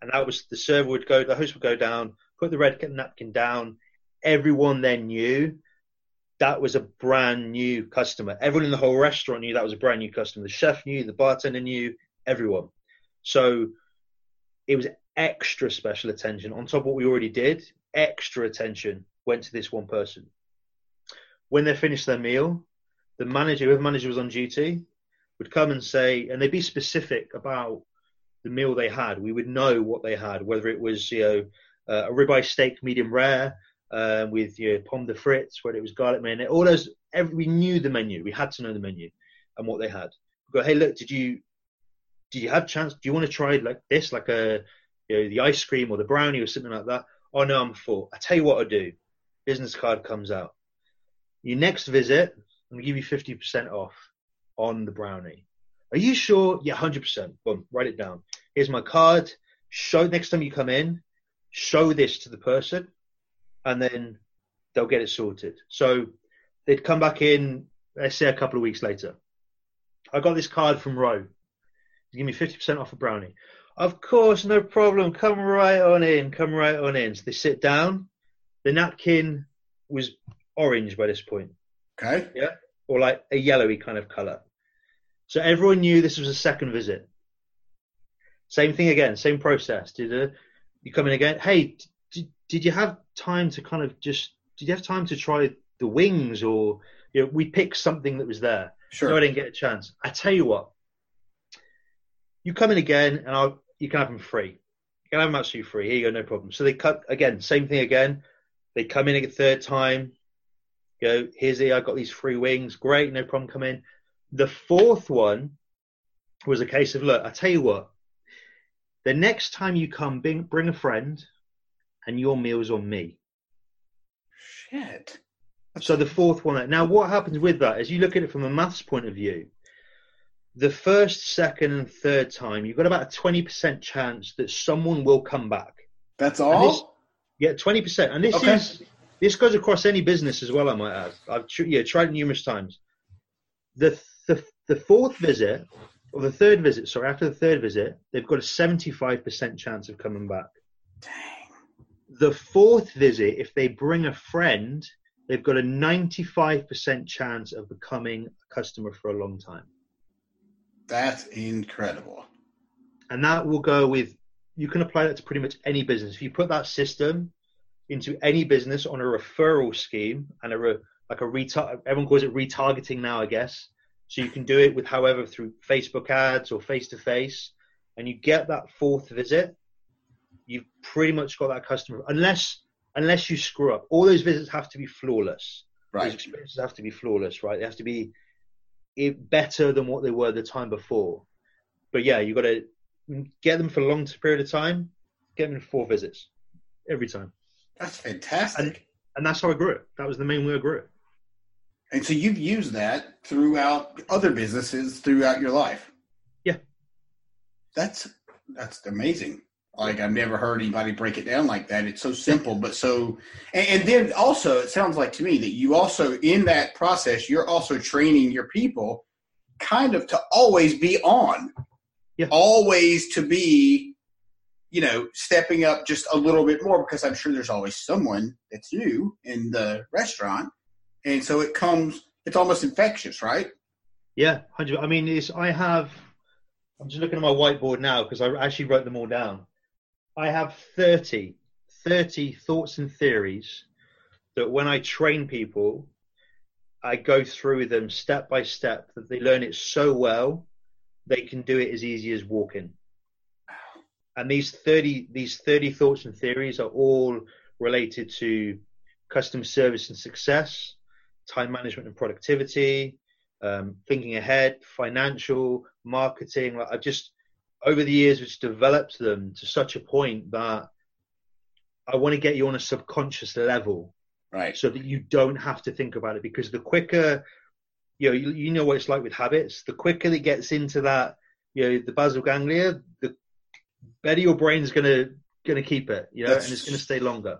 and that was the server would go, the host would go down, put the red napkin down. Everyone then knew that was a brand new customer. Everyone in the whole restaurant knew that was a brand new customer. The chef knew, the bartender knew, everyone. So it was extra special attention on top of what we already did. Extra attention went to this one person. When they finished their meal, the manager, whoever manager was on duty, would come and say, and they'd be specific about the meal they had. We would know what they had, whether it was you know uh, a ribeye steak medium rare uh, with your pomme de frites, whether it was garlic mayonnaise, all those. Every, we knew the menu. We had to know the menu and what they had. We go, hey, look, did you did you have chance? Do you want to try like this, like a you know the ice cream or the brownie or something like that? Oh no, I'm full. I tell you what I'll do. Business card comes out. Your next visit, I'm gonna give you fifty percent off on the brownie. Are you sure? Yeah, hundred percent. Boom, write it down. Here's my card. Show next time you come in, show this to the person, and then they'll get it sorted. So they'd come back in, let's say a couple of weeks later. I got this card from Roe. Give me fifty percent off a brownie. Of course, no problem. Come right on in. Come right on in. So they sit down. The napkin was orange by this point Okay. Yeah. Or like a yellowy kind of color. So everyone knew this was a second visit. Same thing again, same process. Did uh, you come in again? Hey, did, did you have time to kind of just? Did you have time to try the wings, or you know, we picked something that was there? Sure. No, I didn't get a chance. I tell you what, you come in again, and I'll you can have them free. You can have them absolutely free. Here you go, no problem. So they cut again, same thing again. They come in a third time. Go, here's the I got these free wings. Great, no problem. Come in. The fourth one was a case of look. I tell you what. The next time you come, bring, bring a friend, and your meal's on me. Shit. So the fourth one. Now, what happens with that is you look at it from a maths point of view. The first, second, and third time, you've got about a twenty percent chance that someone will come back. That's all. this- Yeah, twenty percent, and this Okay. is this goes across any business as well. I might add. I've tr- yeah tried it numerous times. The the the fourth visit or the third visit, sorry, after the third visit, they've got a seventy-five percent chance of coming back. Dang. The fourth visit, if they bring a friend, they've got a ninety-five percent chance of becoming a customer for a long time. That's incredible. and that will go with you can apply that to pretty much any business if you put that system into any business on a referral scheme and a re, like a retar- everyone calls it retargeting now i guess so you can do it with however through facebook ads or face to face and you get that fourth visit you've pretty much got that customer unless unless you screw up all those visits have to be flawless those Right. experiences have to be flawless, right? They have to be i- better than what they were the time before. But yeah, you got to get them for a long period of time. Get them in four visits every time, That's fantastic. and that's how I grew it. That was the main way I grew it. And so you've used that throughout other businesses throughout your life. Yeah. That's that's amazing. Like I've never heard anybody break it down like that. It's so simple, but so. And, and then also, it sounds like to me that you also in that process, you're also training your people, kind of to always be on. Yeah. Always to be, you know, stepping up just a little bit more because I'm sure there's always someone that's new in the restaurant and so it comes it's almost infectious right Yeah, hundred. I mean, it's, I have. I'm just looking at my whiteboard now because I actually wrote them all down. I have 30, 30 thoughts and theories that when I train people, I go through them step by step. That they learn it so well, they can do it as easy as walking. And these 30, these 30 thoughts and theories are all related to customer service and success, time management and productivity, um, thinking ahead, financial, marketing. Like I just over the years, it's developed them to such a point that I want to get you on a subconscious level Right. so that you don't have to think about it because the quicker you know you, you know what it's like with habits the quicker it gets into that you know the basal ganglia the better your brain's going to keep it you know That's- and it's to stay longer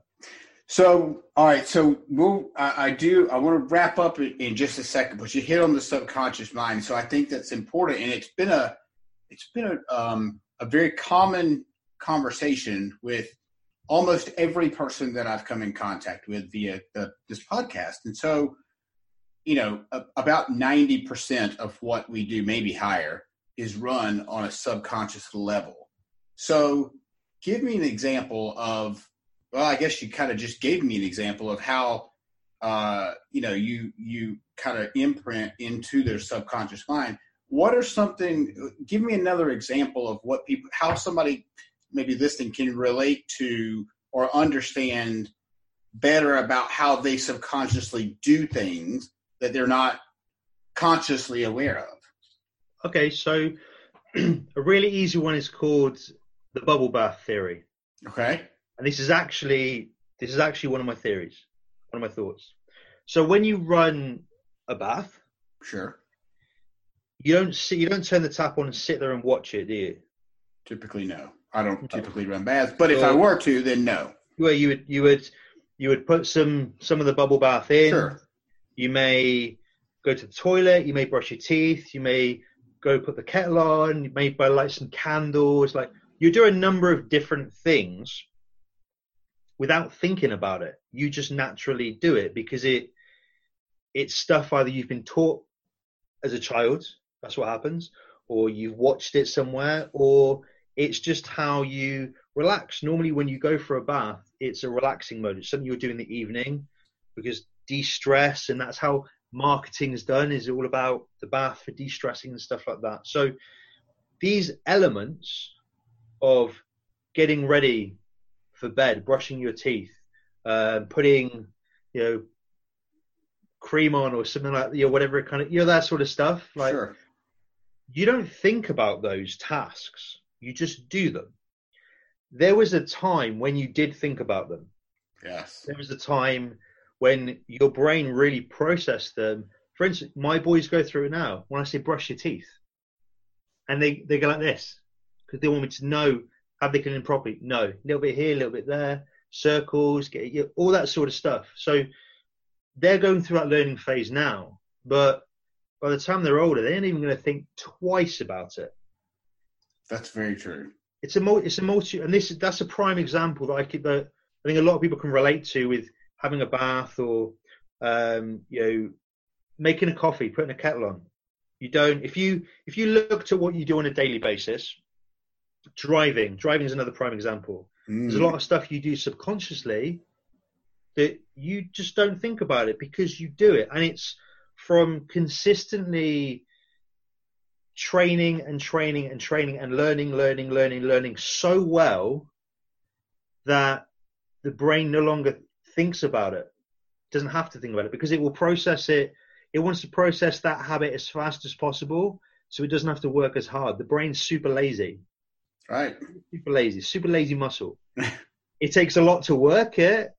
So, all right. So, we'll, I, I do. I want to wrap up in, in just a second, but you hit on the subconscious mind. So, I think that's important, and it's been a, it's been a, um, a very common conversation with almost every person that I've come in contact with via the, this podcast. And so, you know, a, about ninety percent of what we do, maybe higher, is run on a subconscious level. So, give me an example of well, I guess you kind of just gave me an example of how uh, you know you you kind of imprint into their subconscious mind. What are something? Give me another example of what people, how somebody maybe listening can relate to or understand better about how they subconsciously do things that they're not consciously aware of. okay so a really easy one is called the bubble bath theory Okay. and this is actually this is actually one of my theories one of my thoughts so when you run a bath Sure. You don't sit you don't turn the tap on and sit there and watch it do you Typically, no. I don't typically run baths, but if I were to, then no. where you would you would you would put some some of the bubble bath in. Sure. You may go to the toilet. You may brush your teeth. You may go put the kettle on. You may buy light some candles. Like you do a number of different things without thinking about it. You just naturally do it because it it's stuff either you've been taught as a child. That's what happens, or you've watched it somewhere, or it's just how you relax. Normally, when you go for a bath, it's a relaxing mode. It's something you'll do in the evening because de-stress, and that's how marketing is done. Is all about the bath for de-stressing and stuff like that. So these elements of getting ready for bed, brushing your teeth, uh, putting you know cream on or something like you know whatever kind of you know that sort of stuff. Like sure. You don't think about those tasks, you just do them. There was a time when you did think about them. Yes. There was a time when your brain really processed them. For instance, my boys go through it now. When I say brush your teeth, and they, they go like this because they want me to know have they cleaned properly. No, a little bit here, a little bit there, circles, get all that sort of stuff. So they're going through that learning phase now, but by the time they're older, they ain't even going to think twice about it. That's very true. It's a mul- it's a multi, and this that's a prime example that I keep that I think a lot of people can relate to with having a bath or um, you know making a coffee, putting a kettle on. You don't if you if you looked at what you do on a daily basis. Driving, driving is another prime example. There's a lot of stuff you do subconsciously that you just don't think about it because you do it, and it's from consistently training and training and training and learning, learning, learning, learning so well that the brain no longer thinks about it. Doesn't have to think about it because it will process it. It wants to process that habit as fast as possible, so it doesn't have to work as hard. The brain's super lazy, Right. super lazy, super lazy muscle. it takes a lot to work it,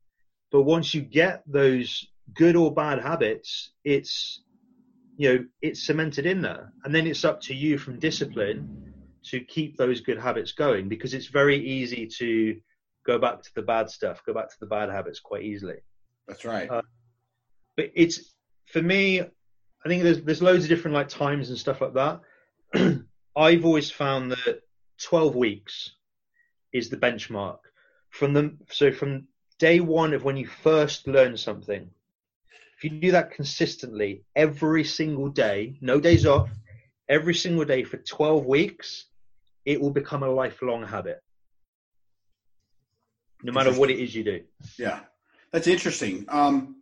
but once you get those good or bad habits, it's you know it's cemented in there, and then it's up to you from discipline to keep those good habits going because it's very easy to go back to the bad stuff, go back to the bad habits quite easily. That's right. Uh, But it's for me, I think there's there's loads of different like times and stuff like that. I've always found that 12 weeks is the benchmark from the so from day one of when you first learn something. If you do that consistently every single day, no days off, every single day for 12 weeks, it will become a lifelong habit. No matter what it is you do. Yeah, that's interesting. Um,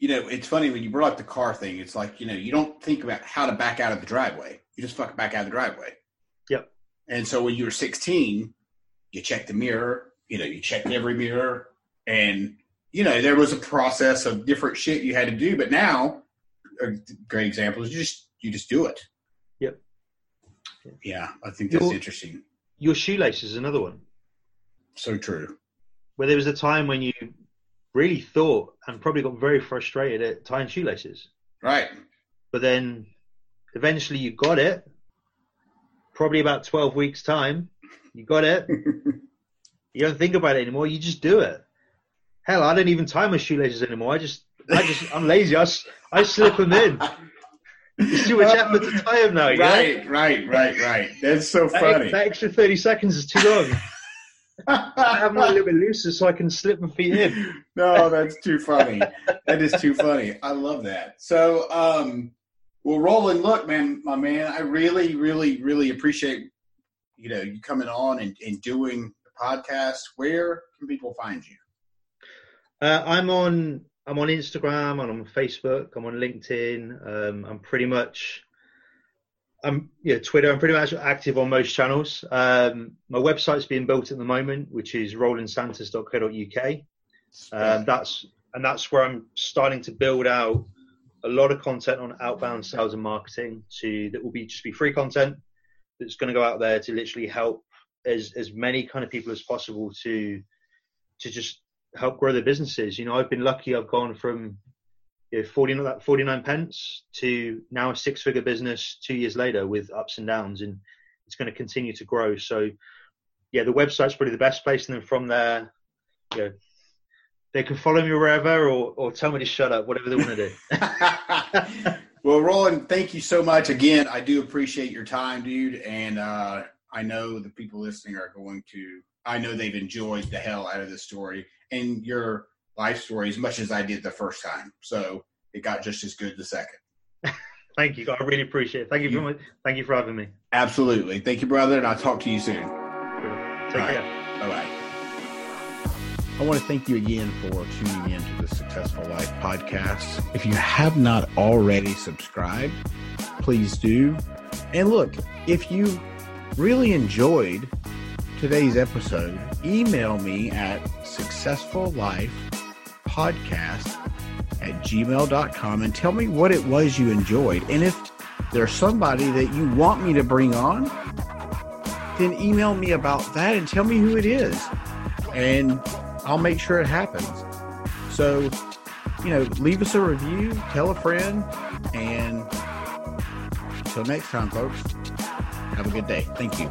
you know, it's funny when you brought up the car thing. It's like you know, you don't think about how to back out of the driveway. You just fuck back out of the driveway. Yep. And so when you were 16, you checked the mirror. You know, you checked every mirror, and you know there was a process of different shit you had to do. But now, a great example is you just you just do it. Yep. Yeah, I think that's You're- interesting. Your shoelaces is another one. So true. Where there was a time when you really thought and probably got very frustrated at tying shoelaces, Right. but then eventually you got it. Probably about twelve weeks time, you got it. You don't think about it anymore. You just do it. Hell, I don't even tie my shoelaces anymore. I just, I just, I'm lazy. I, I slip them in. It's too much effort to tie them now. You know? right, right, right, right. That's so That, funny. that extra thirty seconds is too long. I have a little bit looser so I can slip my feet in. no, that's too funny. That is too funny. I love that. So, um, well, Roland, look, man, my man, I really, really, really appreciate you know you coming on and, and doing the podcast. Where can people find you? Uh, I'm on, I'm on Instagram. and I'm on Facebook. I'm on LinkedIn. Um, I'm pretty much, I'm yeah, Twitter. I'm pretty much active on most channels. Um, my website's being built at the moment, which is rolandsantos.co.uk. Um, that's and that's where I'm starting to build out a lot of content on outbound sales and marketing to that will be just be free content that's going to go out there to literally help as as many kind of people as possible to to just help grow their businesses. You know, I've been lucky. I've gone from you know, 49, 49 pence to now a six figure business two years later with ups and downs, and it's going to continue to grow. So, yeah, the website's probably the best place, and then from there, you know, they can follow me wherever or, or tell me to shut up, whatever they want to do. well, Roland, thank you so much again. I do appreciate your time, dude, and uh, I know the people listening are going to. I know they've enjoyed the hell out of this story and your life story as much as I did the first time. So it got just as good the second. Thank you. I really appreciate it. Thank you for my, thank you for having me. Absolutely. Thank you, brother, and I'll talk to you soon. Take All right. care. Bye bye. I want to thank you again for tuning in to the Successful Life podcast. If you have not already subscribed, please do. And look, if you really enjoyed today's episode, email me at successfullifepodcast at gmail.com and tell me what it was you enjoyed. And if there's somebody that you want me to bring on, then email me about that and tell me who it is. And I'll make sure it happens. So, you know, leave us a review, tell a friend, and until next time, folks, have a good day. Thank you.